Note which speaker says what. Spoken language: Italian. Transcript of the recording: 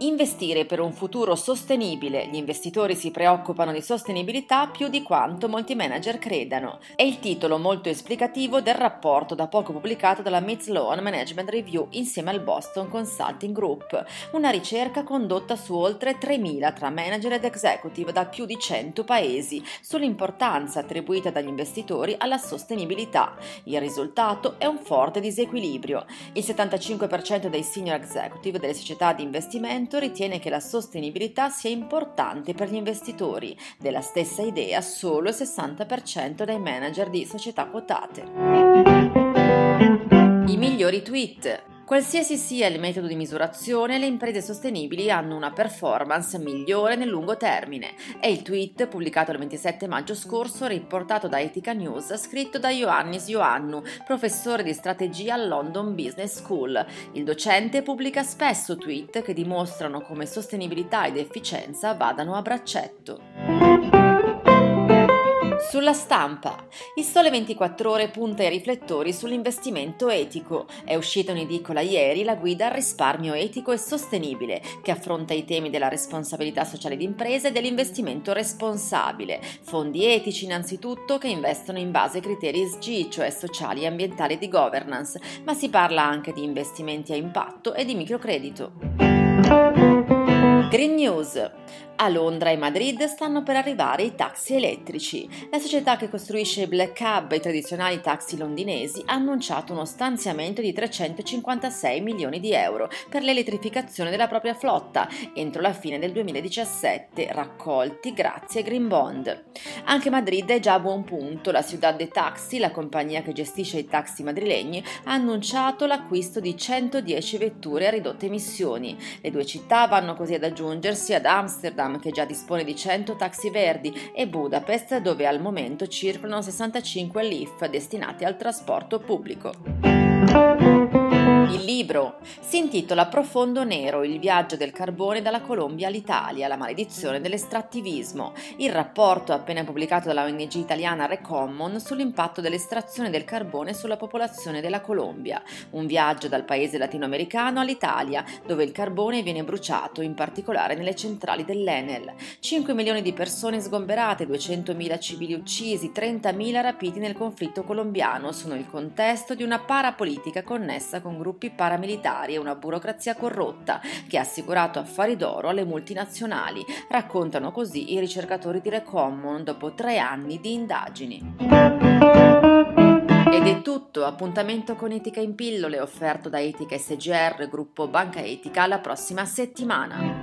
Speaker 1: Investire per un futuro sostenibile. Gli investitori si preoccupano di sostenibilità più di quanto molti manager credano. È il titolo molto esplicativo del rapporto da poco pubblicato dalla Mids Loan Management Review insieme al Boston Consulting Group, una ricerca condotta su oltre 3.000 tra manager ed executive da più di 100 paesi sull'importanza attribuita dagli investitori alla sostenibilità. Il risultato è un forte disequilibrio. Il 75% dei senior executive delle società di investimento Movimento ritiene che la sostenibilità sia importante per gli investitori, della stessa idea solo il 60% dei manager di società quotate. I migliori tweet Qualsiasi sia il metodo di misurazione, le imprese sostenibili hanno una performance migliore nel lungo termine. È il tweet pubblicato il 27 maggio scorso, riportato da Etica News, scritto da Ioannis Ioannou, professore di strategia al London Business School. Il docente pubblica spesso tweet che dimostrano come sostenibilità ed efficienza vadano a braccetto. Sulla stampa. Il Sole 24 Ore punta i riflettori sull'investimento etico. È uscita un'edicola ieri la guida al risparmio etico e sostenibile, che affronta i temi della responsabilità sociale d'impresa e dell'investimento responsabile. Fondi etici innanzitutto che investono in base ai criteri SG, cioè sociali e ambientali di governance, ma si parla anche di investimenti a impatto e di microcredito. Green News. A Londra e Madrid stanno per arrivare i taxi elettrici. La società che costruisce i Black Cab, i tradizionali taxi londinesi, ha annunciato uno stanziamento di 356 milioni di euro per l'elettrificazione della propria flotta entro la fine del 2017, raccolti grazie ai Green Bond. Anche Madrid è già a buon punto. La Ciudad de Taxi, la compagnia che gestisce i taxi madrilegni, ha annunciato l'acquisto di 110 vetture a ridotte emissioni. Le due città vanno così ad aggiungersi ad Amsterdam Amsterdam che già dispone di 100 taxi verdi e Budapest dove al momento circolano 65 Leaf destinati al trasporto pubblico. Il libro si intitola Profondo Nero, il viaggio del carbone dalla Colombia all'Italia, la maledizione dell'estrattivismo, il rapporto appena pubblicato dalla ONG italiana Recommon sull'impatto dell'estrazione del carbone sulla popolazione della Colombia, un viaggio dal paese latinoamericano all'Italia, dove il carbone viene bruciato, in particolare nelle centrali dell'Enel. 5 milioni di persone sgomberate, 200.000 civili uccisi, 30.000 rapiti nel conflitto colombiano sono il contesto di una parapolitica connessa con gruppi paramilitari e una burocrazia corrotta che ha assicurato affari d'oro alle multinazionali, raccontano così i ricercatori di Recommon dopo tre anni di indagini. Ed è tutto, appuntamento con Etica in pillole offerto da Etica SGR, gruppo Banca Etica, alla prossima settimana.